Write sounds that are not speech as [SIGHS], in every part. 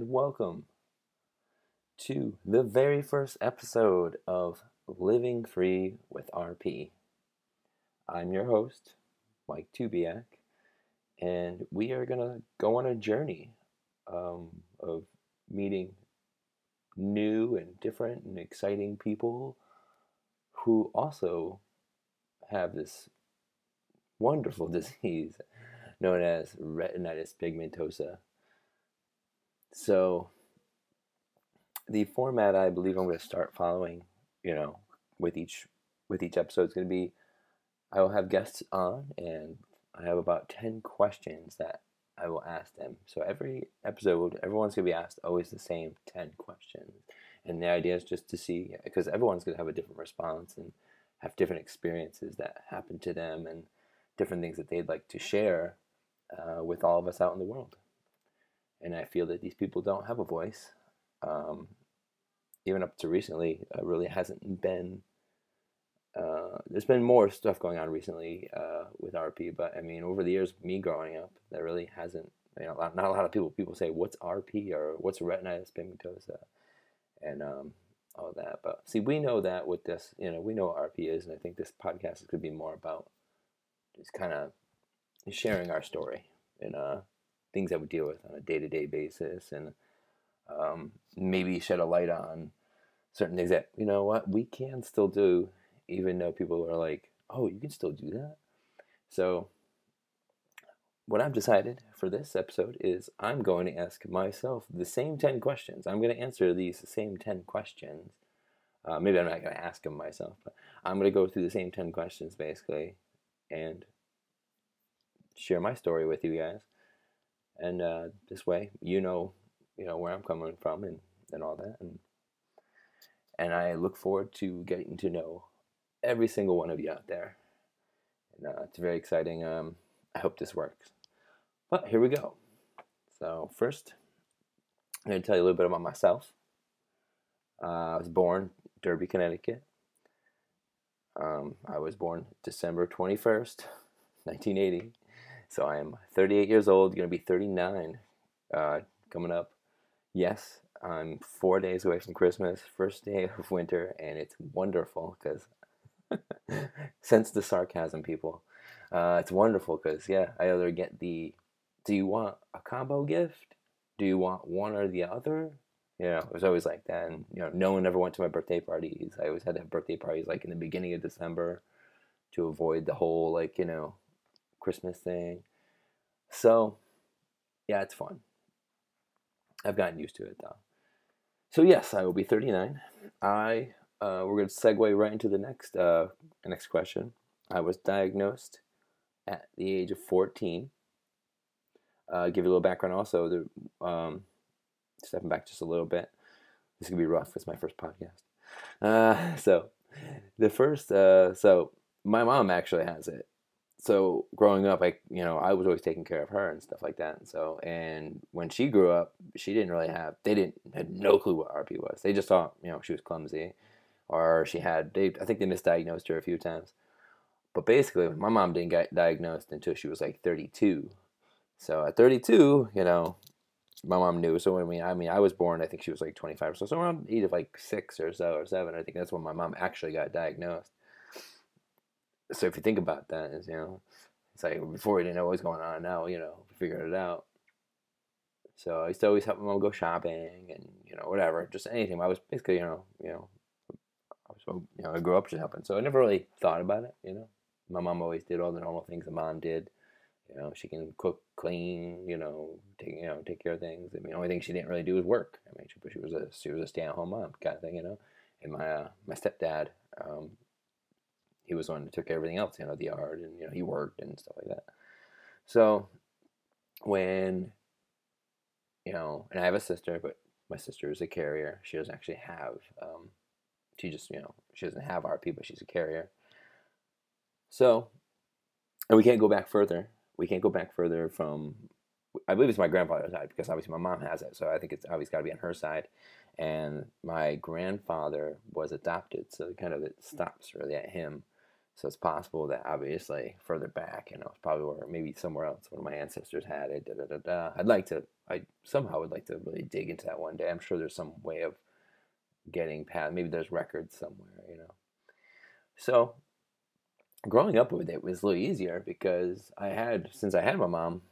welcome to the very first episode of Living Free with RP. I'm your host, Mike Tubiak, and we are going to go on a journey um, of meeting new and different and exciting people who also have this wonderful [LAUGHS] disease known as retinitis pigmentosa. So, the format I believe I'm going to start following, you know, with each with each episode is going to be I will have guests on and I have about 10 questions that I will ask them. So every episode, everyone's going to be asked always the same 10 questions. And the idea is just to see, because everyone's going to have a different response and have different experiences that happen to them and different things that they'd like to share uh, with all of us out in the world. And I feel that these people don't have a voice. Um, even up to recently, uh, really hasn't been. Uh, there's been more stuff going on recently uh, with RP, but I mean, over the years, me growing up, there really hasn't. You know, not a lot of people. People say, "What's RP?" or "What's retinitis pigmentosa?" and um, all that. But see, we know that with this, you know, we know what RP is, and I think this podcast is going to be more about just kind of sharing our story and uh, things that we deal with on a day to day basis, and um, maybe shed a light on certain things that you know what we can still do, even though people are like, "Oh, you can still do that." So, what I've decided for this episode is I'm going to ask myself the same 10 questions. I'm going to answer these same 10 questions. Uh, maybe I'm not going to ask them myself, but I'm going to go through the same 10 questions basically and share my story with you guys. And uh, this way, you know, you know where I'm coming from and, and all that. And, and I look forward to getting to know every single one of you out there. And uh, it's very exciting. Um, I hope this works. But here we go. So, first, I'm going to tell you a little bit about myself. Uh, I was born Derby, Connecticut. Um, I was born December 21st, 1980. So I am 38 years old, going to be 39 uh, coming up. Yes, I'm four days away from Christmas, first day [LAUGHS] of winter, and it's wonderful because, [LAUGHS] sense the sarcasm, people. Uh, it's wonderful because, yeah, I either get the do you want a combo gift? Do you want one or the other? You know, it was always like that. And, you know, no one ever went to my birthday parties. I always had to have birthday parties like in the beginning of December to avoid the whole, like, you know, Christmas thing. So, yeah, it's fun. I've gotten used to it though. So, yes, I will be 39. I, uh, we're going to segue right into the next, uh, next question. I was diagnosed at the age of 14 uh, give you a little background also. The, um, stepping back just a little bit. This is gonna be rough. It's my first podcast. Uh, [LAUGHS] so the first, uh, so my mom actually has it. So growing up, I you know I was always taking care of her and stuff like that. And so and when she grew up, she didn't really have. They didn't had no clue what RP was. They just thought you know she was clumsy, or she had. They I think they misdiagnosed her a few times. But basically, my mom didn't get diagnosed until she was like 32. So at 32, you know, my mom knew. So when we, I mean, I was born, I think she was like 25 or so. So around age of like six or so or seven, I think that's when my mom actually got diagnosed. So if you think about that, is you know, it's like before we didn't know what was going on. Now you know, we figured it out. So I used to always help my mom go shopping and you know whatever, just anything. I was basically you know you know, I was you know I grew up just helping. So I never really thought about it. You know, my mom always did all the normal things a mom did you know, she can cook, clean, you know, take you know take care of things. I mean, the only thing she didn't really do was work. I mean, she, she was a she was a stay at home mom kind of thing, you know. And my uh, my stepdad, um, he was the one who took everything else, you know, the yard, and you know, he worked and stuff like that. So when you know, and I have a sister, but my sister is a carrier. She doesn't actually have. Um, she just you know she doesn't have RP, but she's a carrier. So, and we can't go back further we can't go back further from I believe it's my grandfather's side because obviously my mom has it, so I think it's obviously got to be on her side. And my grandfather was adopted, so kind of it stops really at him. So it's possible that obviously further back, you know, it's probably where maybe somewhere else one of my ancestors had it. Da, da, da, da. I'd like to, I somehow would like to really dig into that one day. I'm sure there's some way of getting past. Maybe there's records somewhere, you know. So growing up with it was a little easier because I had, since I had my mom,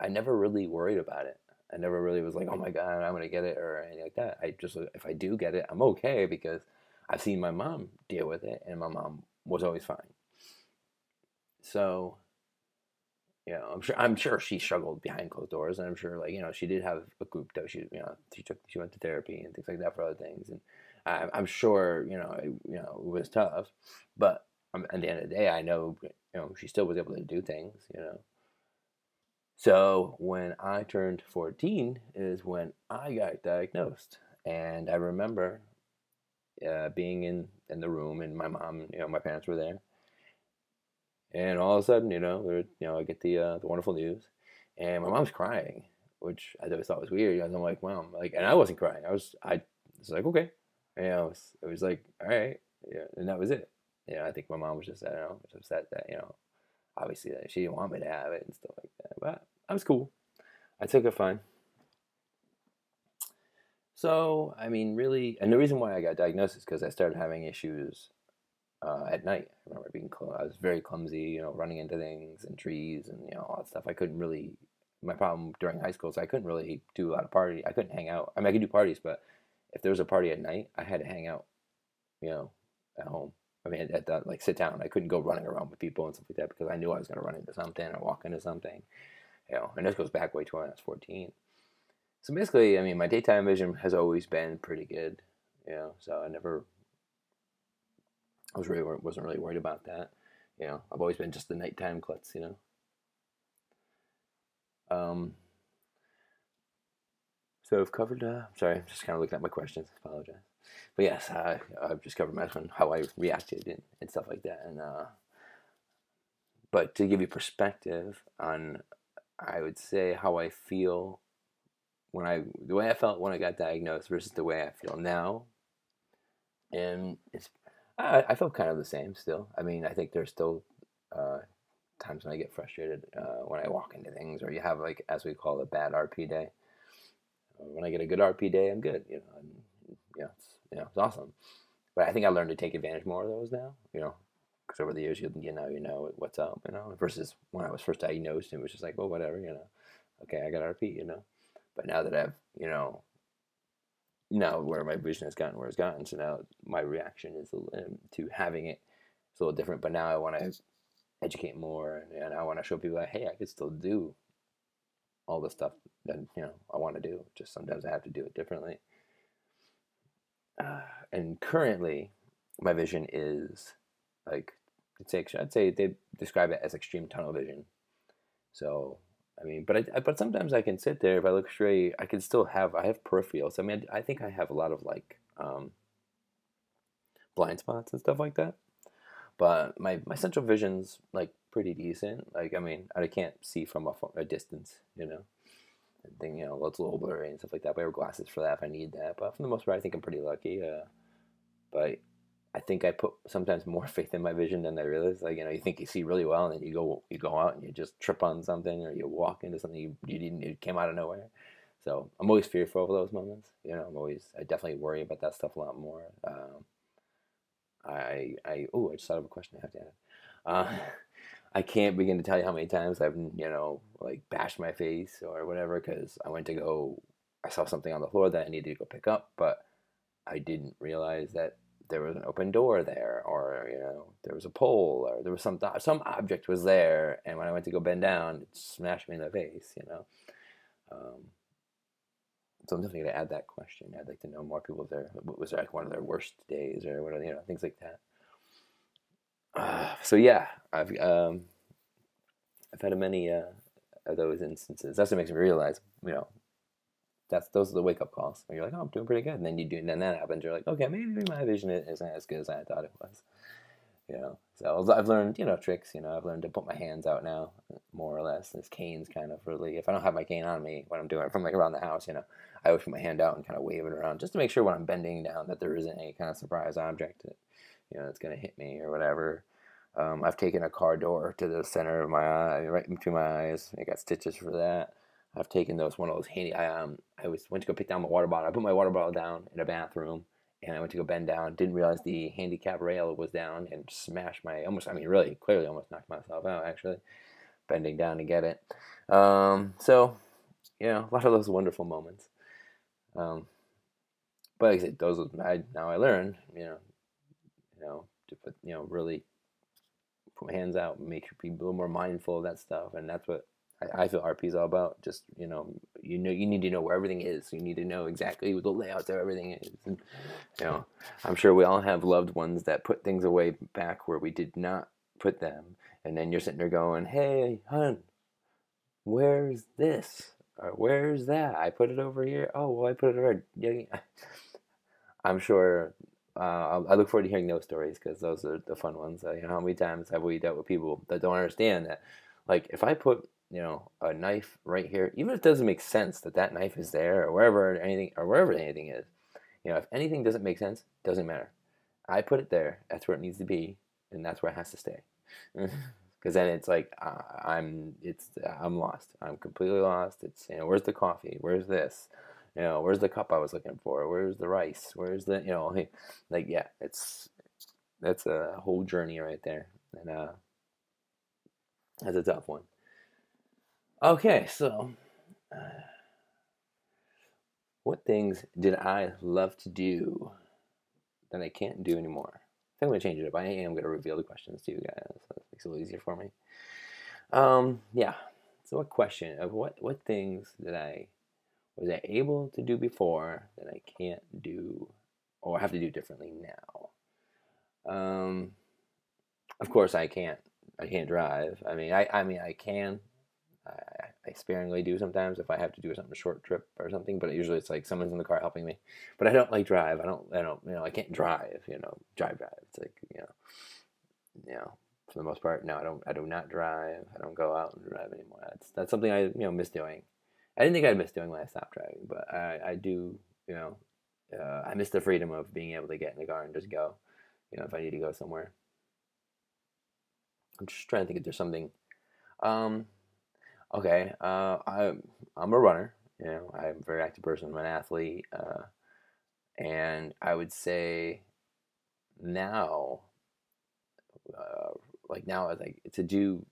I never really worried about it. I never really was like, oh my god, I'm gonna get it or anything like that. I just, if I do get it, I'm okay because I've seen my mom deal with it, and my mom was always fine. So, you know, I'm sure I'm sure she struggled behind closed doors, and I'm sure like you know she did have a group that she you know she took she went to therapy and things like that for other things, and I, I'm sure you know it, you know it was tough, but um, at the end of the day, I know you know she still was able to do things, you know. So when I turned 14 is when I got diagnosed, and I remember uh, being in in the room, and my mom, you know, my parents were there, and all of a sudden, you know, you know, I get the uh, the wonderful news, and my mom's crying, which I always thought was weird. Because I'm like, mom, like, and I wasn't crying. I was, I was like, okay, you know, it was, it was like, all right, yeah, and that was it. You know, I think my mom was just, I don't know, was upset that you know, obviously that she didn't want me to have it and stuff like that, but I was cool. I took it fine. So, I mean, really, and the reason why I got diagnosed is because I started having issues uh, at night. I remember being, cl- I was very clumsy, you know, running into things and trees and, you know, all that stuff. I couldn't really, my problem during high school is I couldn't really do a lot of party. I couldn't hang out. I mean, I could do parties, but if there was a party at night, I had to hang out, you know, at home. I mean, at that, like sit down. I couldn't go running around with people and stuff like that because I knew I was going to run into something or walk into something, you know, and this goes back way to when I was 14. So basically, I mean, my daytime vision has always been pretty good, you know. So I never, I was really wasn't really worried about that, you know. I've always been just the nighttime klutz, you know. Um. So I've covered. Uh, sorry, I'm just kind of looking at my questions. Apologize, but yes, I, I've just covered my [LAUGHS] how I reacted and, and stuff like that, and uh. But to give you perspective on, I would say how I feel when I the way I felt when I got diagnosed versus the way I feel now, and it's I, I feel kind of the same still. I mean, I think there's still uh, times when I get frustrated uh, when I walk into things, or you have like as we call it, a bad RP day. When I get a good RP day, I'm good. You know, and yeah, it's you know it's awesome. But I think I learned to take advantage more of those now. You know, because over the years you you know you know what's up. You know, versus when I was first diagnosed, it was just like, well, whatever. You know, okay, I got RP. You know but now that I've, you know, now where my vision has gotten where it's gotten, so now my reaction is um, to having it. it is a little different. But now I want to educate more, and, and I want to show people that hey, I can still do all the stuff that you know I want to do. Just sometimes I have to do it differently. Uh, and currently, my vision is like it's I'd say they describe it as extreme tunnel vision. So I mean, but I, but sometimes I can sit there if I look straight. I can still have I have peripherals. I mean, I think I have a lot of like um, blind spots and stuff like that. But my my central vision's like pretty decent. Like I mean, I can't see from a, a distance, you know. And thing, you know, it's a little blurry and stuff like that. But I wear glasses for that if I need that. But for the most part, I think I'm pretty lucky. Uh, but I think I put sometimes more [LAUGHS] faith in my vision than I realize. Like you know, you think you see really well, and then you go you go out and you just trip on something, or you walk into something you, you didn't it came out of nowhere. So I'm always fearful of those moments. You know, I'm always I definitely worry about that stuff a lot more. Um, I I oh I just thought of a question I have to add. Uh, [LAUGHS] I can't begin to tell you how many times I've you know like bashed my face or whatever because I went to go I saw something on the floor that I needed to go pick up, but I didn't realize that there was an open door there, or you know, there was a pole, or there was some some object was there, and when I went to go bend down, it smashed me in the face. You know, um, so I'm definitely gonna add that question. I'd like to know more people there. Was there like one of their worst days, or what? You know, things like that. Uh, [SIGHS] so yeah, I've um, I've had many uh, of those instances. That's what makes me realize, you know, that's those are the wake up calls. Where you're like, oh, I'm doing pretty good, and then you do, and then that happens. You're like, okay, maybe my vision isn't as good as I thought it was. You know, so I've learned, you know, tricks. You know, I've learned to put my hands out now, more or less. This cane's kind of really, if I don't have my cane on me when I'm doing it from like around the house, you know, I always put my hand out and kind of wave it around just to make sure when I'm bending down that there isn't any kind of surprise object that, you know, that's gonna hit me or whatever. Um, I've taken a car door to the center of my eye, right between my eyes. I got stitches for that. I've taken those one of those handy. I um I was went to go pick down my water bottle. I put my water bottle down in a bathroom, and I went to go bend down. Didn't realize the handicap rail was down and smashed my almost. I mean, really, clearly, almost knocked myself out. Actually, bending down to get it. Um, so, you know, a lot of those wonderful moments. Um, but like I said, those I now I learned, you know, you know, to put you know really put my hands out, make people a little more mindful of that stuff, and that's what I, I feel RP is all about. Just you know, you know, you need to know where everything is. You need to know exactly the layouts of everything is. And you know, I'm sure we all have loved ones that put things away back where we did not put them, and then you're sitting there going, "Hey, hun, where's this? Or where's that? I put it over here. Oh, well, I put it over." Yeah, [LAUGHS] I'm sure uh, I look forward to hearing those stories because those are the fun ones. Uh, you know, how many times have we dealt with people that don't understand that? Like, if I put you know a knife right here, even if it doesn't make sense that that knife is there or wherever anything or wherever anything is, you know, if anything doesn't make sense, doesn't matter. I put it there. That's where it needs to be, and that's where it has to stay. [LAUGHS] Because then it's like uh, I'm it's I'm lost. I'm completely lost. It's you know where's the coffee? Where's this? you know, where's the cup I was looking for? Where's the rice? Where's the, you know, [LAUGHS] like, yeah, it's, that's a whole journey right there. And, uh, that's a tough one. Okay, so, uh, what things did I love to do that I can't do anymore? I think I'm to change it up. I am to reveal the questions to you guys. That makes it a little easier for me. Um, yeah. So, what question of what, what things that I was I able to do before that I can't do or have to do differently now? Um, of course, I can't. I can't drive. I mean, I, I mean, I can. I, I sparingly do sometimes if I have to do something short trip or something. But usually it's like someone's in the car helping me. But I don't like drive. I don't. I don't. You know, I can't drive. You know, drive drive. It's like you know, you know. For the most part, no, I don't. I do not drive. I don't go out and drive anymore. That's that's something I you know miss doing. I didn't think I'd miss doing when I stopped driving, but I, I do, you know, uh, I miss the freedom of being able to get in the car and just go, you know, if I need to go somewhere. I'm just trying to think if there's something. Um, okay, uh, I, I'm a runner. You know, I'm a very active person. I'm an athlete, uh, and I would say now, uh, like now, as like to do,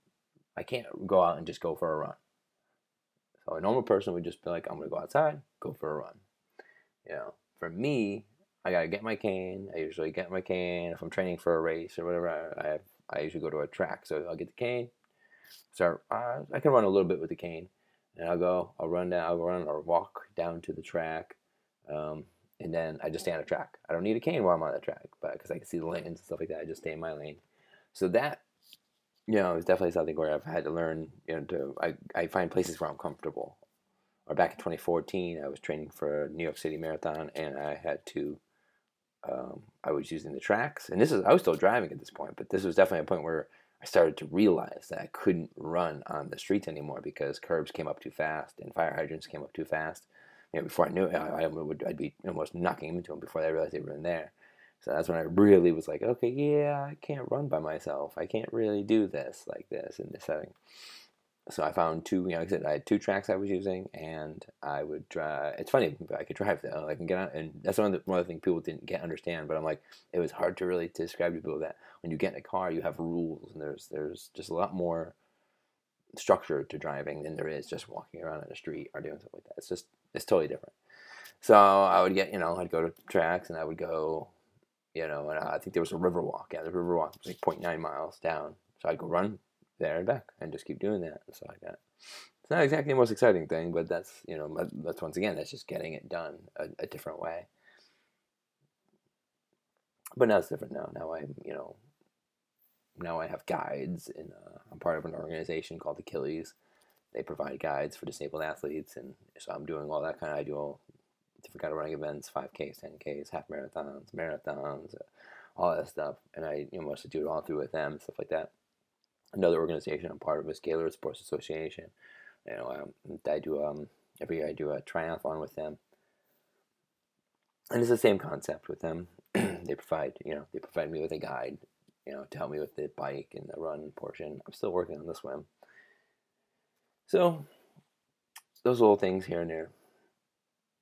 I can't go out and just go for a run. So a normal person would just be like, I'm gonna go outside, go for a run. You know, for me, I gotta get my cane. I usually get my cane if I'm training for a race or whatever. I have, I usually go to a track, so I'll get the cane. Start. Uh, I can run a little bit with the cane, and I'll go. I'll run down. I'll run or walk down to the track, um, and then I just stay on the track. I don't need a cane while I'm on the track, but because I can see the lanes and stuff like that, I just stay in my lane. So that you know, it's definitely something where I've had to learn, you know, to I, I find places where I'm comfortable. Or back in 2014, I was training for a New York City Marathon, and I had to. Um, I was using the tracks, and this is I was still driving at this point, but this was definitely a point where I started to realize that I couldn't run on the streets anymore because curbs came up too fast and fire hydrants came up too fast. You know, before I knew it, I, I would I'd be almost knocking into them before I realized they were in there. So that's when I really was like, okay, yeah, I can't run by myself. I can't really do this like this in this setting. So I found two, you know, I had two tracks I was using, and I would drive. It's funny, but I could drive though. I can get out, and that's one of the one of the things people didn't get understand. But I'm like, it was hard to really describe to people that when you get in a car, you have rules, and there's there's just a lot more structure to driving than there is just walking around in the street or doing something like that. It's just it's totally different. So I would get, you know, I'd go to tracks, and I would go you know, and I think there was a river walk. Yeah, the river walk was like 0.9 miles down. So I'd go run there and back and just keep doing that and stuff like that. It's not exactly the most exciting thing, but that's, you know, that's once again, that's just getting it done a, a different way. But now it's different now. Now I'm, you know, now I have guides and uh, I'm part of an organization called Achilles. They provide guides for disabled athletes, and so I'm doing all that kind of. I do all different kind of running events, 5Ks, 10Ks, half marathons, marathons, all that stuff. And I you know, mostly do it all through with them, stuff like that. Another organization I'm part of is Gaylord Sports Association. You know, um, I do um, every year I do a triathlon with them, and it's the same concept with them. [CLEARS THROAT] they provide you know they provide me with a guide you know, to help me with the bike and the run portion. I'm still working on the swim. So those little things here and there,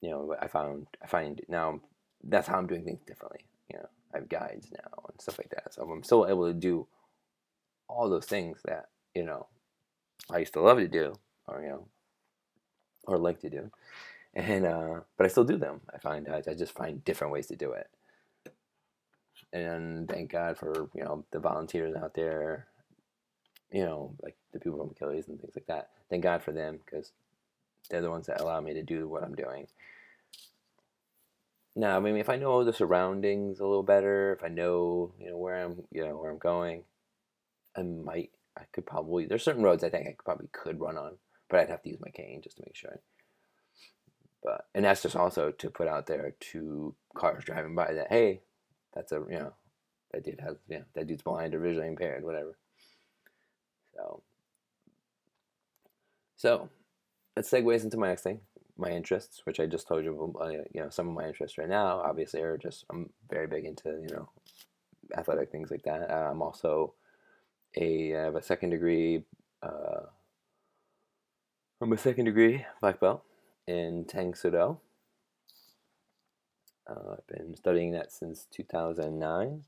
you know, I found I find now that's how I'm doing things differently. You know, I have guides now and stuff like that. So I'm still able to do all those things that you know I used to love to do, or you know, or like to do, and uh, but I still do them. I find I, I just find different ways to do it, and thank God for you know the volunteers out there, you know, like the people from Achilles and things like that. Thank God for them because they're the ones that allow me to do what I'm doing. Now, I mean, if I know the surroundings a little better, if I know, you know, where I'm, you know, where I'm going, I might, I could probably. There's certain roads I think I probably could run on, but I'd have to use my cane just to make sure. But and that's just also to put out there to cars driving by that hey, that's a you know, that dude has yeah, that dude's blind or visually impaired, whatever. So, so that segues into my next thing, my interests, which I just told you, uh, you know, some of my interests right now, obviously, are just I'm very big into you know, athletic things like that. Uh, I'm also a I have a second degree. Uh, I'm a second degree black belt in Tang Soo Do. Uh, I've been studying that since 2009,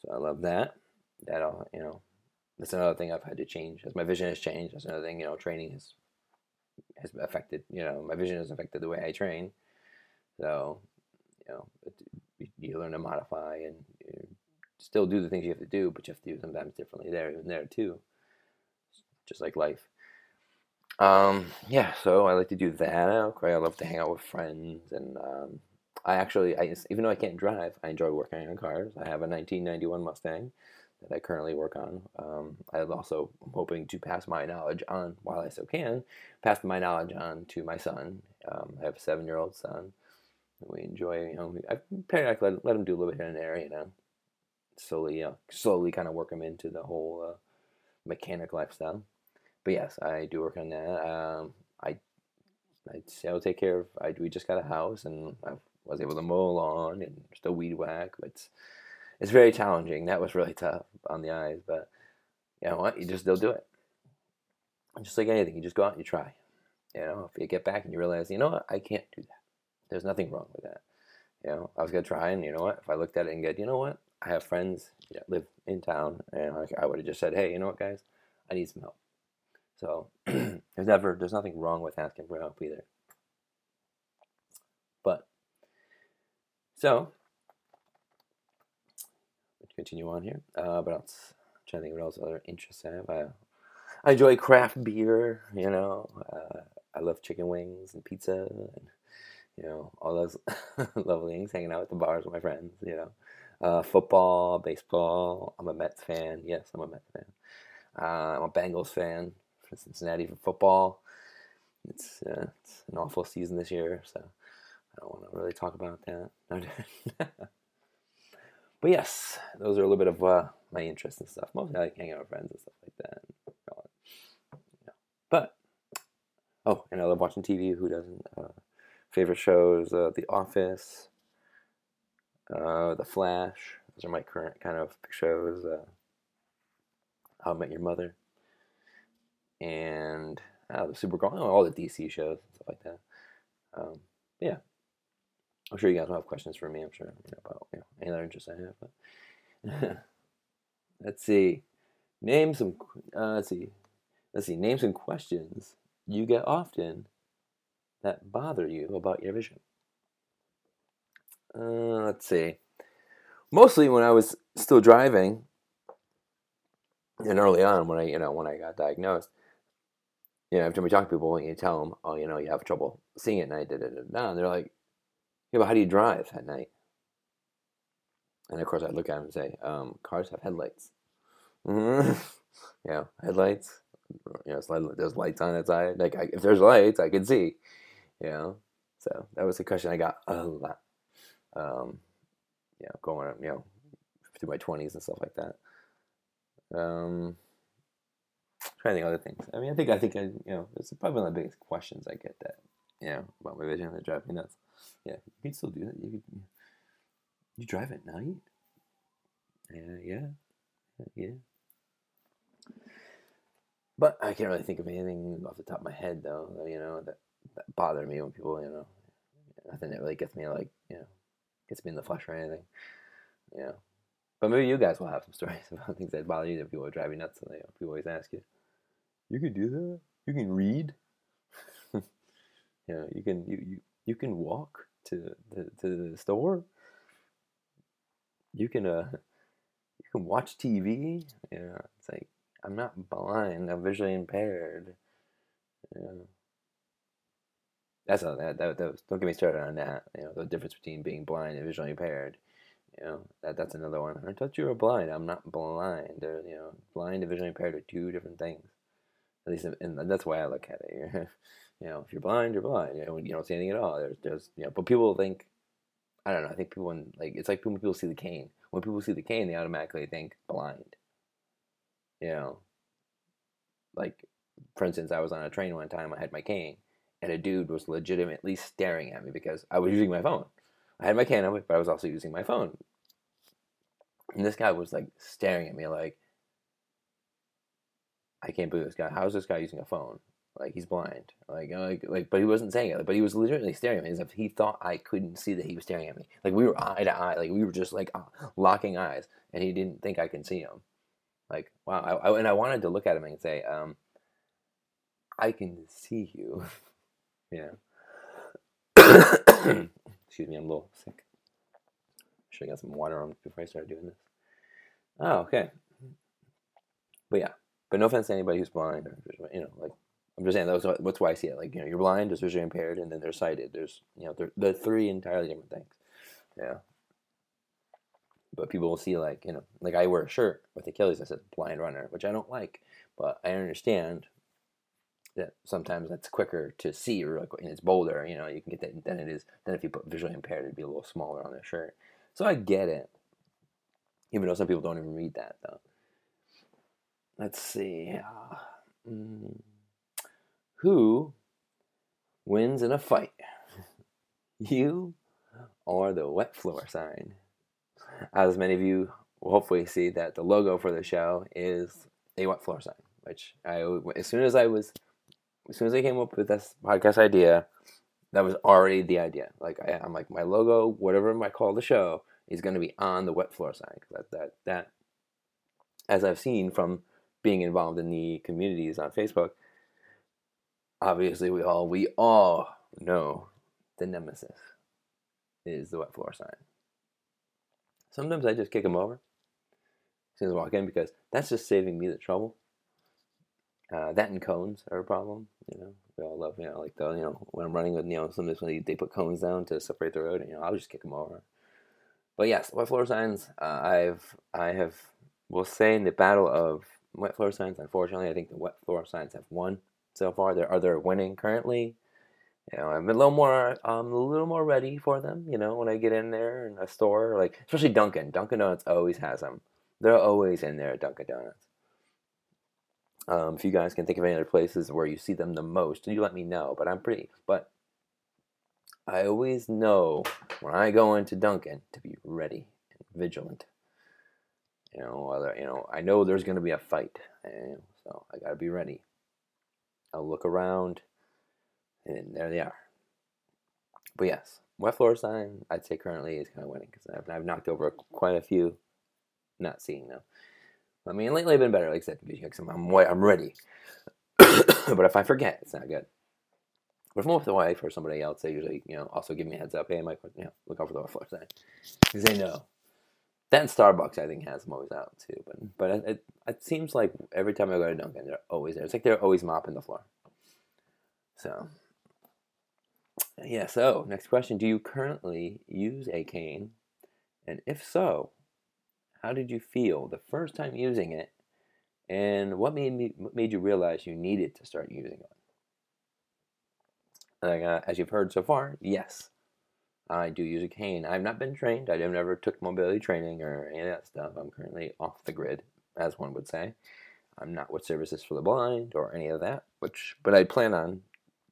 so I love that. That all you know, that's another thing I've had to change as my vision has changed. That's another thing you know, training has has affected you know my vision has affected the way I train. So you know, you learn to modify and you know, still do the things you have to do, but you have to do sometimes differently there and there too. Just like life. Um, yeah, so I like to do that. I love to hang out with friends, and um, I actually, I even though I can't drive, I enjoy working on cars. I have a 1991 Mustang that I currently work on. Um, I'm also hoping to pass my knowledge on, while I still can, pass my knowledge on to my son. Um, I have a seven-year-old son. We enjoy, you know, I periodically let him do a little bit here and there, you know, slowly, know, slowly kind of work them into the whole uh, mechanic lifestyle. But yes, I do work on that. Um, I I still take care of. I we just got a house, and I was able to mow lawn and still weed whack. It's it's very challenging. That was really tough on the eyes, but you know what? You just still do it. Just like anything, you just go out and you try. You know, if you get back and you realize, you know what, I can't do that. There's nothing wrong with that. You know, I was gonna try, and you know what? If I looked at it and get, you know what, I have friends that live in town, and I would have just said, hey, you know what, guys, I need some help. So [CLEARS THROAT] there's never, there's nothing wrong with asking for help either. But so continue on here. Uh, but else, I'm trying to think what else other interests I have. I, I enjoy craft beer. You know, uh, I love chicken wings and pizza and you know all those [LAUGHS] lovely things. Hanging out at the bars with my friends. You know, uh, football, baseball. I'm a Mets fan. Yes, I'm a Mets fan. Uh, I'm a Bengals fan for Cincinnati for football. It's, uh, it's an awful season this year, so I don't want to really talk about that. [LAUGHS] but yes, those are a little bit of uh, my interests and stuff. Mostly I like hanging out with friends and stuff like that. But oh, and I love watching TV. Who doesn't? Uh, favorite shows: uh, The Office, uh, The Flash. Those are my current kind of shows. Uh, How I Met Your Mother and uh, the Supergirl, all the DC shows and stuff like that. Um, yeah, I'm sure you guys will have questions for me. I'm sure about you know, any other interests I have. But [LAUGHS] let's see, name some. Uh, let's see, let's see, name some questions you get often that bother you about your vision. Uh, let's see. Mostly when I was still driving, and early on when I you know when I got diagnosed, you know, every time we talk to people you tell them, oh, you know, you have trouble seeing at night, da, da, da, da, and they're like, yeah, but how do you drive at night? And of course, I'd look at them and say, um, cars have headlights. [LAUGHS] Yeah, headlights. You know, there's lights on its side. Like, I, if there's lights, I can see. You know, so that was the question I got a lot. Um, you know, going, you know, through my twenties and stuff like that. Um, trying to think other things. I mean, I think I think I, you know, it's probably one of the biggest questions I get that you know about my vision that drive me nuts. Yeah, you can still do that. You could, you drive at night. Yeah, yeah. Yeah. But I can't really think of anything off the top of my head, though. You know that, that bother me when people, you know, nothing that really gets me like, you know, gets me in the flesh or anything. Know. But maybe you guys will have some stories [LAUGHS] about things that bother you that people drive you nuts. And they, people always ask you, "You can do that? You can read? [LAUGHS] you know, you can you, you you can walk to the to the store. You can uh [LAUGHS] you can watch TV. You know, it's like I'm not blind. I'm visually impaired. Yeah. That's all that, that, that was, don't get me started on that. You know, the difference between being blind and visually impaired. You know, that that's another one. I thought you were blind. I'm not blind. They're, you know, blind and visually impaired are two different things. At least, and that's why I look at it. [LAUGHS] you know, if you're blind, you're blind. You know, you don't see anything at all. There's, there's, you know, but people think, I don't know. I think people when like it's like when people see the cane. When people see the cane, they automatically think blind. You know, like for instance, I was on a train one time. I had my cane, and a dude was legitimately staring at me because I was using my phone. I had my cane on, but I was also using my phone. And this guy was like staring at me like, I can't believe this guy. How is this guy using a phone? Like he's blind. Like like like, but he wasn't saying it. But he was legitimately staring at me as if he thought I couldn't see that he was staring at me. Like we were eye to eye. Like we were just like uh, locking eyes, and he didn't think I can see him. Like wow. I, I, and I wanted to look at him and say, um, I can see you. [LAUGHS] yeah. [COUGHS] Excuse me, I'm a little sick. Should have got some water on before I started doing this. Oh, okay. But yeah, but no offense to anybody who's blind or you know, like I'm just saying that's what's why I see it. Like you know, you're blind, there's visually impaired, and then they're sighted. There's you know, they're, they're three entirely different things. Yeah. But people will see like you know, like I wear a shirt with Achilles that says blind runner, which I don't like, but I understand that sometimes that's quicker to see or like, and it's bolder. You know, you can get that than it is than if you put visually impaired, it'd be a little smaller on their shirt. So I get it, even though some people don't even read that though. Let's see. Uh, mm who wins in a fight? [LAUGHS] you or the wet floor sign? As many of you will hopefully see that the logo for the show is a wet floor sign, which I as soon as I was as soon as I came up with this podcast idea, that was already the idea. Like I, am like my logo, whatever I call the show, is going to be on the wet floor sign. That that that, as I've seen from being involved in the communities on Facebook, obviously we all we all know the nemesis is the wet floor sign. Sometimes I just kick them over as soon as I walk in because that's just saving me the trouble. Uh, that and cones are a problem. You know, we all love you know like the you know when I'm running with you know sometimes when they put cones down to separate the road, and you know I'll just kick them over. But yes, wet floor signs. Uh, I've I have will say in the battle of wet floor signs. Unfortunately, I think the wet floor signs have won so far. They're are they winning currently. You know, I'm a little more I'm a little more ready for them. You know, when I get in there in a store, like especially Dunkin'. Dunkin' Donuts always has them. They're always in there at Dunkin' Donuts. Um, if you guys can think of any other places where you see them the most, you let me know. But I'm pretty. But I always know when I go into Dunkin' to be ready and vigilant. You know, whether you know, I know there's going to be a fight, and so I got to be ready. I'll look around, and there they are. But yes, wet floor sign, I'd say currently is kind of winning because I've, I've knocked over quite a few. Not seeing them. I mean, lately I've been better, like I said, because I'm, I'm, I'm ready. [COUGHS] but if I forget, it's not good. But if I'm with the wife or somebody else, they usually, you know, also give me a heads up. Hey, Mike, you know, look out for the floor sign. Because they know. That Starbucks, I think, has them always out too. But but it, it, it seems like every time I go to Dunkin', they're always there. It's like they're always mopping the floor. So yeah. So next question: Do you currently use a cane? And if so, how did you feel the first time using it? And what made me, what made you realize you needed to start using it? Like, uh, as you've heard so far, yes, I do use a cane. I've not been trained. I have never took mobility training or any of that stuff. I'm currently off the grid, as one would say. I'm not with Services for the Blind or any of that, which but I plan on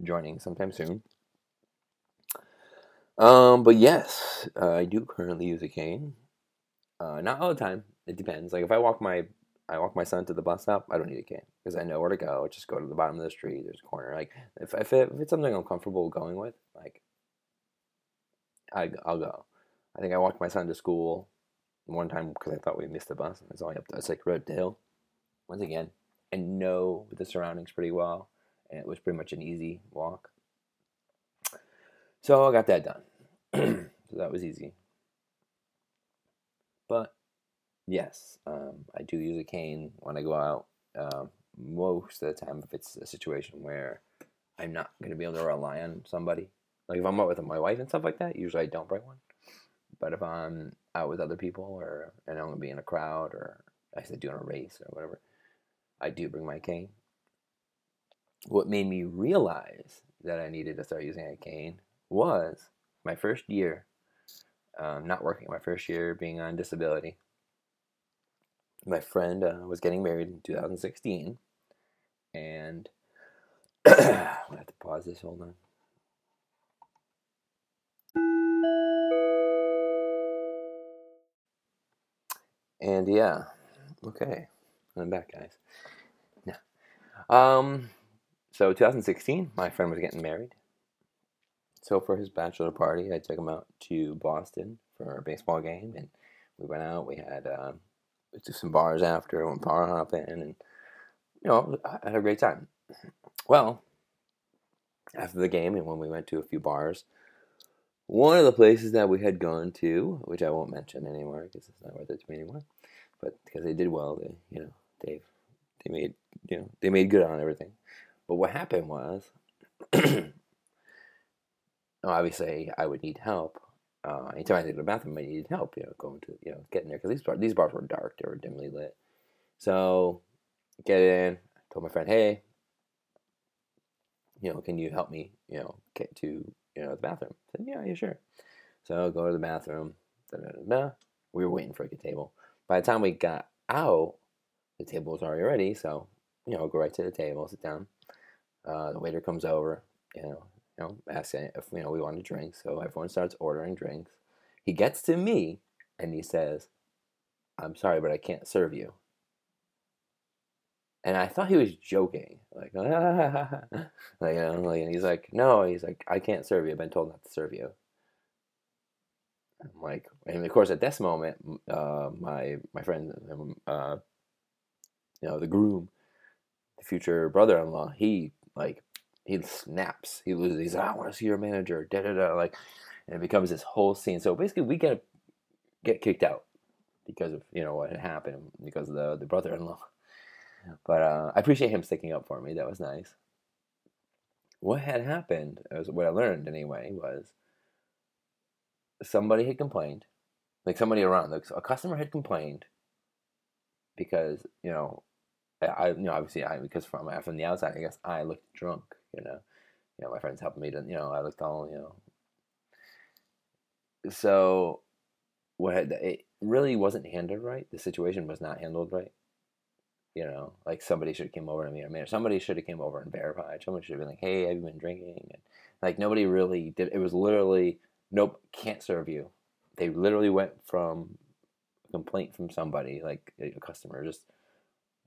joining sometime soon. Um, but yes, I do currently use a cane. Uh, not all the time. It depends. Like if I walk my I walk my son to the bus stop, I don't need a cane because I know where to go. Just go to the bottom of the street. There's a corner. Like if if, it, if it's something I'm comfortable going with, like I I'll go. I think I walked my son to school one time because I thought we missed the bus. It's only up to it's like road to hill. Once again, I know the surroundings pretty well, and it was pretty much an easy walk. So I got that done. [CLEARS THROAT] so that was easy. But yes, um, I do use a cane when I go out. Um, most of the time, if it's a situation where I'm not going to be able to rely on somebody, like if I'm out with my wife and stuff like that, usually I don't bring one. But if I'm out with other people, or and I'm going to be in a crowd, or actually doing a race or whatever, I do bring my cane. What made me realize that I needed to start using a cane was my first year um, not working, my first year being on disability. My friend uh, was getting married in 2016, and [CLEARS THROAT] I have to pause this. Hold on. And yeah, okay, I'm back, guys. Yeah. Um, so 2016, my friend was getting married. So for his bachelor party, I took him out to Boston for a baseball game, and we went out. We had uh, some bars after, went bar hopping, and you know, I had a great time. Well, after the game, and when we went to a few bars, one of the places that we had gone to, which I won't mention anymore because it's not worth it to me anymore, but because they did well, they you know they they made you know they made good on everything. But what happened was. [CLEARS THROAT] obviously I would need help. Uh, anytime I go to the bathroom, I needed help, you know, going to, you know, getting there because these bars, these bars were dark, they were dimly lit. So, get in. Told my friend, hey, you know, can you help me, you know, get to, you know, the bathroom? I said, yeah, yeah, sure. So go to the bathroom. Da, da, da. We were waiting for a table. By the time we got out, the table was already ready. So, you know, go right to the table, sit down. Uh, the waiter comes over, you know, you know, asking if you know we wanted drink. So everyone starts ordering drinks. He gets to me and he says, "I'm sorry, but I can't serve you." And I thought he was joking, like, [LAUGHS] like, you know, like, and he's like, "No," he's like, "I can't serve you. I've been told not to serve you." I'm like, and of course, at this moment, uh, my my friend, uh, you know, the groom, the future brother-in-law, he like he snaps. He loses. He's like, I want to see your manager. Da da da. Like, and it becomes this whole scene. So basically, we get get kicked out because of you know what had happened because of the the brother-in-law. But uh, I appreciate him sticking up for me. That was nice. What had happened, was what I learned anyway, was somebody had complained, like somebody around, like a customer had complained because you know I, you know, obviously, I because from from the outside, I guess I looked drunk. You know, you know, my friends helping me to, you know, I looked all, you know. So, what it really wasn't handled right. The situation was not handled right. You know, like somebody should have came over to me. I mean, somebody should have came over and verified. Someone should have been like, "Hey, have you been drinking?" And like nobody really did. It was literally, "Nope, can't serve you." They literally went from a complaint from somebody, like a customer, just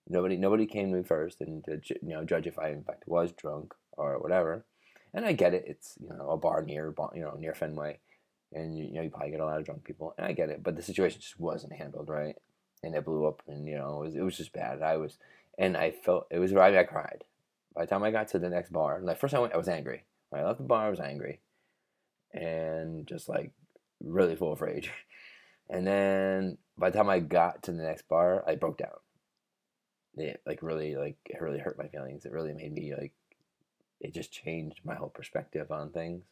Nobody nobody came to me first and to you know judge if I in fact was drunk or whatever. And I get it. It's you know a bar near you know near Fenway, and you, you know you probably get a lot of drunk people, and I get it. But the situation just wasn't handled right, and it blew up, and you know it was, it was just bad. I was, and I felt it was right. I cried. By the time I got to the next bar, like first I went, I was angry. When I left the bar, I was angry, and just like really full of rage. [LAUGHS] And then by the time I got to the next bar, I broke down it like really like it really hurt my feelings. It really made me like it just changed my whole perspective on things.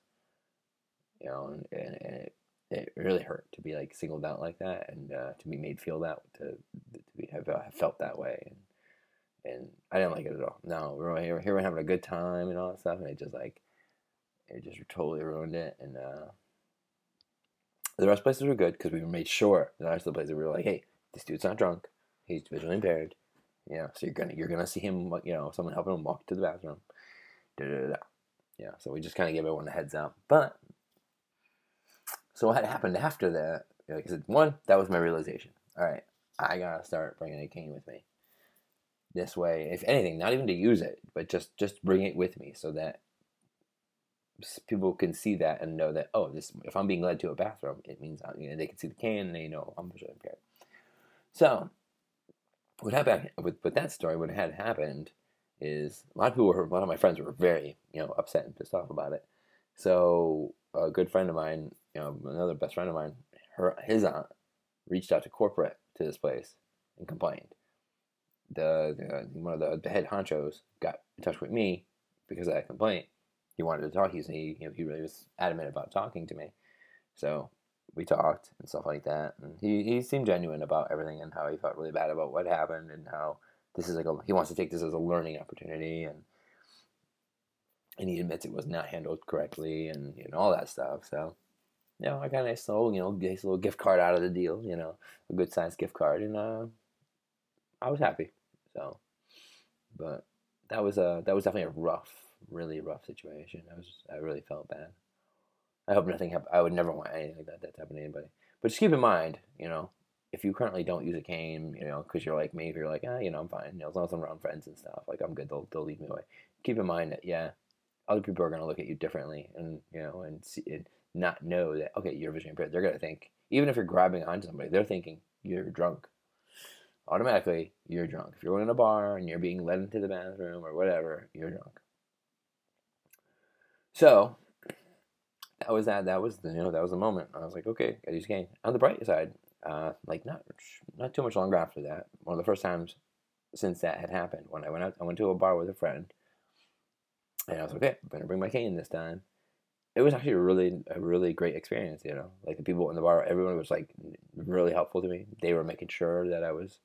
You know, and, and, and it it really hurt to be like singled out like that and uh, to be made feel that to to be have, have felt that way and and I didn't like it at all. No, we were here, here we're having a good time and all that stuff, and it just like it just totally ruined it. And uh, the rest of places were good because we made sure the rest of the places we were like, hey, this dude's not drunk, he's visually impaired, yeah, so you're gonna you're gonna see him, you know, someone helping him walk to the bathroom. Da, da, da, Yeah, so we just kind of gave everyone a heads up. But so what happened after that? like I said, one that was my realization. All right, I gotta start bringing a cane with me. This way, if anything, not even to use it, but just just bring it with me so that people can see that and know that oh, this if I'm being led to a bathroom, it means uh, you know they can see the cane and they know I'm visually impaired. So, what happened with with that story? What had happened is a lot of people were a lot of my friends were very you know upset and pissed off about it. So a good friend of mine, you know, another best friend of mine, her his aunt reached out to corporate to this place and complained. The, the one of the, head honchos got in touch with me because of that complaint. He wanted to talk. He's he you know he really was adamant about talking to me. So we talked and stuff like that. And he, he seemed genuine about everything and how he felt really bad about what happened and how this is like a, he wants to take this as a learning opportunity and and he admits it was not handled correctly and you know all that stuff. So you know, I got a nice little you know nice little gift card out of the deal. You know, a good sized gift card, and uh, I was happy. So, but that was a that was definitely a rough, really rough situation. I was I really felt bad. I hope nothing happened. I would never want anything like that to happen to anybody. But just keep in mind, you know, if you currently don't use a cane, you know, because you're like me, if you're like, ah, you know, I'm fine, you know, as long as I'm around friends and stuff, like I'm good, they'll they'll leave me away. Keep in mind that yeah, other people are going to look at you differently, and you know, and, see, and not know that okay, you're visually impaired. They're going to think even if you're grabbing onto somebody, they're thinking you're drunk. Automatically, you're drunk. If you're going to a bar and you're being led into the bathroom or whatever, you're drunk. So that was that. That was the you know that was the moment. I was like, okay, I use cane. On the bright side, uh, like not not too much longer after that, one of the first times since that had happened, when I went out, I went to a bar with a friend, and I was like, okay, I'm gonna bring my cane this time. It was actually a really a really great experience, you know. Like the people in the bar, everyone was like really helpful to me. They were making sure that I was,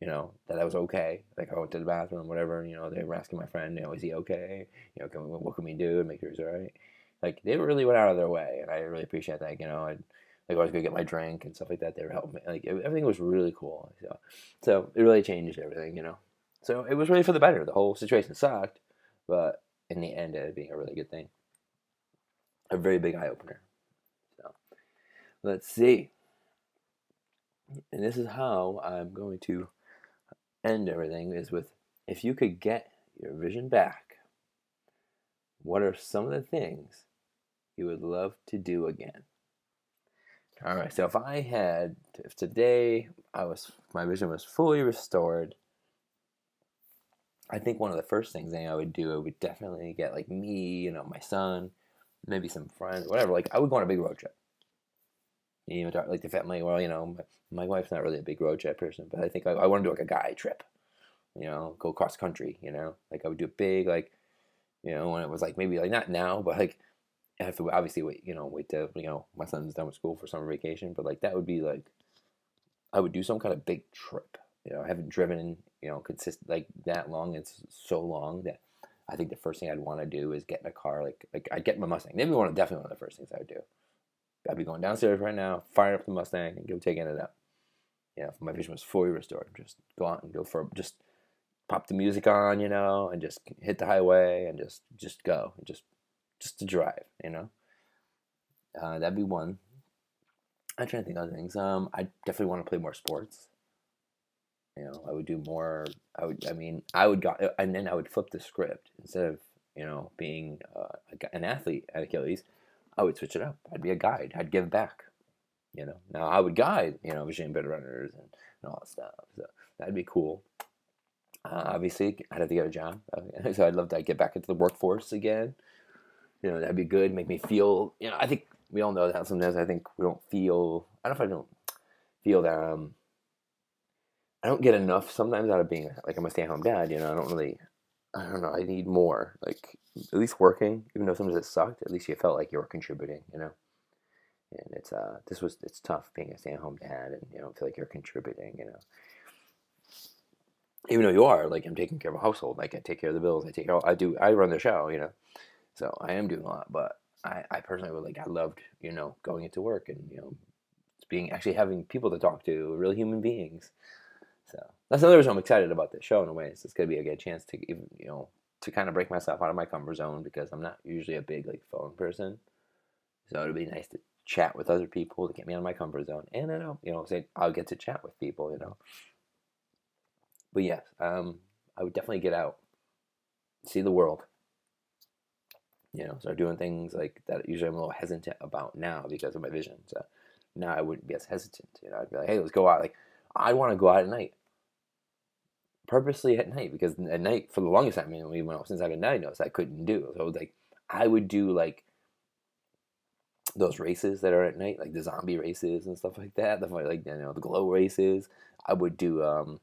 you know, that I was okay. Like I went to the bathroom, whatever. You know, they were asking my friend, you know, is he okay? You know, can we, what can we do and make sure he's all right? Like they really went out of their way, and I really appreciate that. You know, I'd like oh, I was gonna get my drink and stuff like that. They were helping me. Like everything was really cool. So, so it really changed everything. You know, so it was really for the better. The whole situation sucked, but in the end, ended up being a really good thing. A very big eye opener. So let's see. And this is how I'm going to end everything is with if you could get your vision back, what are some of the things you would love to do again? All right, so if I had, if today I was, my vision was fully restored, I think one of the first things I would do, I would definitely get like me, you know, my son, maybe some friends, whatever. Like I would go on a big road trip. You know, like the family. Well, you know, my, my, wife's not really a big road trip person, but I think I, I want to do like a guy trip. You know, go cross country. You know, like I would do a big like, you know, when it was like maybe like not now, but like have to obviously wait. You know, wait till you know my son's done with school for summer vacation. But like that would be like, I would do some kind of big trip. You know, I haven't driven you know, consist like that long. It's so long that I think the first thing I'd want to do is get in a car. Like, like I'd get my Mustang. Maybe one of definitely one of the first things I would do. I'd be going downstairs right now, fire up the Mustang, and go taking it up. Yeah, if my vision was fully restored, just go out and go for just pop the music on, you know, and just hit the highway and just just go, and just just to drive, you know. Uh, that'd be one. I'm trying to think of other things. Um, I definitely want to play more sports. You know, I would do more. I would. I mean, I would go, and then I would flip the script instead of you know being uh, an athlete at Achilles. I would switch it up. I'd be a guide. I'd give back. You know, now I would guide. You know, vision impaired runners and, and all that stuff. So that'd be cool. Uh, obviously, I'd have to get a job, [LAUGHS] so I'd love to get back into the workforce again. You know, that'd be good. Make me feel. You know, I think we all know that sometimes. I think we don't feel. I don't know if I don't feel that. Um, I don't get enough sometimes out of being like I'm a stay-at-home dad. You know, I don't really. I don't know. I need more. Like at least working, even though sometimes it sucked. At least you felt like you were contributing. You know. And it's uh this was it's tough being a stay-at-home dad and you don't feel like you're contributing. You know. Even though you are like I'm taking care of a household, like I take care of the bills, I take care. Of, I do. I run the show. You know. So I am doing a lot, but I, I personally would like I loved you know going into work and you know being actually having people to talk to, real human beings. So that's another reason I'm excited about this show in a way. It's going to be a good chance to you know to kind of break myself out of my comfort zone because I'm not usually a big like phone person. So it'll be nice to chat with other people to get me out of my comfort zone, and I know you know say I'll get to chat with people, you know. But yes, um, I would definitely get out, see the world. You know, start doing things like that. Usually, I'm a little hesitant about now because of my vision. So now I wouldn't be as hesitant. You know, I'd be like, hey, let's go out. Like I want to go out at night, purposely at night because at night for the longest time, I mean, since I've been diagnosed, I couldn't do. So like I would do like those races that are at night, like the zombie races and stuff like that. The like you know the glow races. I would do. Um,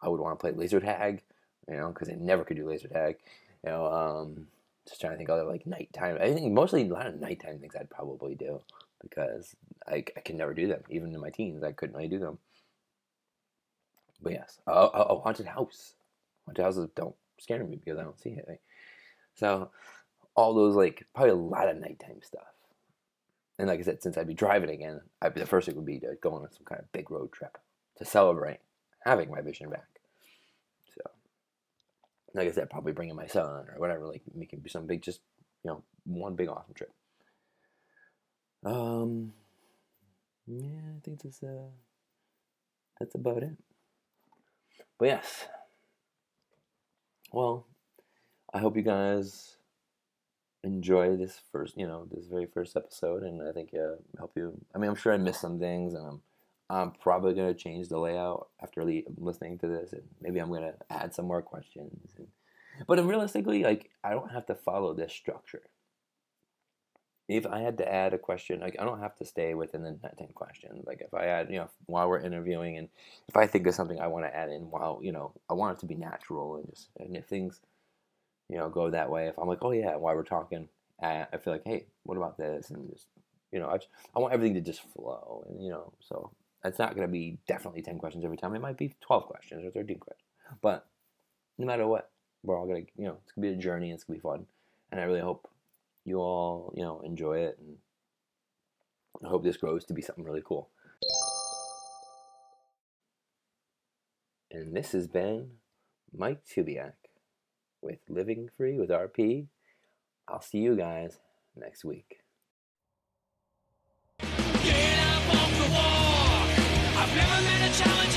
I would want to play laser tag, you know, because I never could do laser tag. You know, um, just trying to think other like nighttime. I think mostly a lot of nighttime things I'd probably do because I, I can never do them. Even in my teens, I couldn't really do them. But yes, a, haunted house. Haunted houses don't scare me because I don't see anything. So all those like probably a lot of nighttime stuff. And like I said, since I'd be driving again, I'd be the first thing would be to go on some kind of big road trip to celebrate having my vision back. Like I said, probably bringing my son or whatever, like making some big, just you know, one big awesome trip. Um, yeah, I think that's uh, that's about it. But yes, well, I hope you guys enjoy this first, you know, this very first episode, and I think uh, help you. I mean, I'm sure I missed some things, and I'm I'm probably gonna change the layout after listening to this, and maybe I'm gonna add some more questions. And, but realistically, like I don't have to follow this structure. If I had to add a question, like I don't have to stay within the ten questions. Like if I add, you know, while we're interviewing, and if I think of something I want to add in, while you know, I want it to be natural and just, and if things you know, go that way. If I'm like, oh yeah, while we're talking, I, I feel like, hey, what about this? And just, you know, I, just, I want everything to just flow. And, you know, so it's not going to be definitely 10 questions every time. It might be 12 questions or 13 questions. But no matter what, we're all going to, you know, it's going to be a journey. It's going to be fun. And I really hope you all, you know, enjoy it. And I hope this grows to be something really cool. And this has been Mike Tubiak with Living Free with RP. I'll see you guys next week. I've never met a challenge.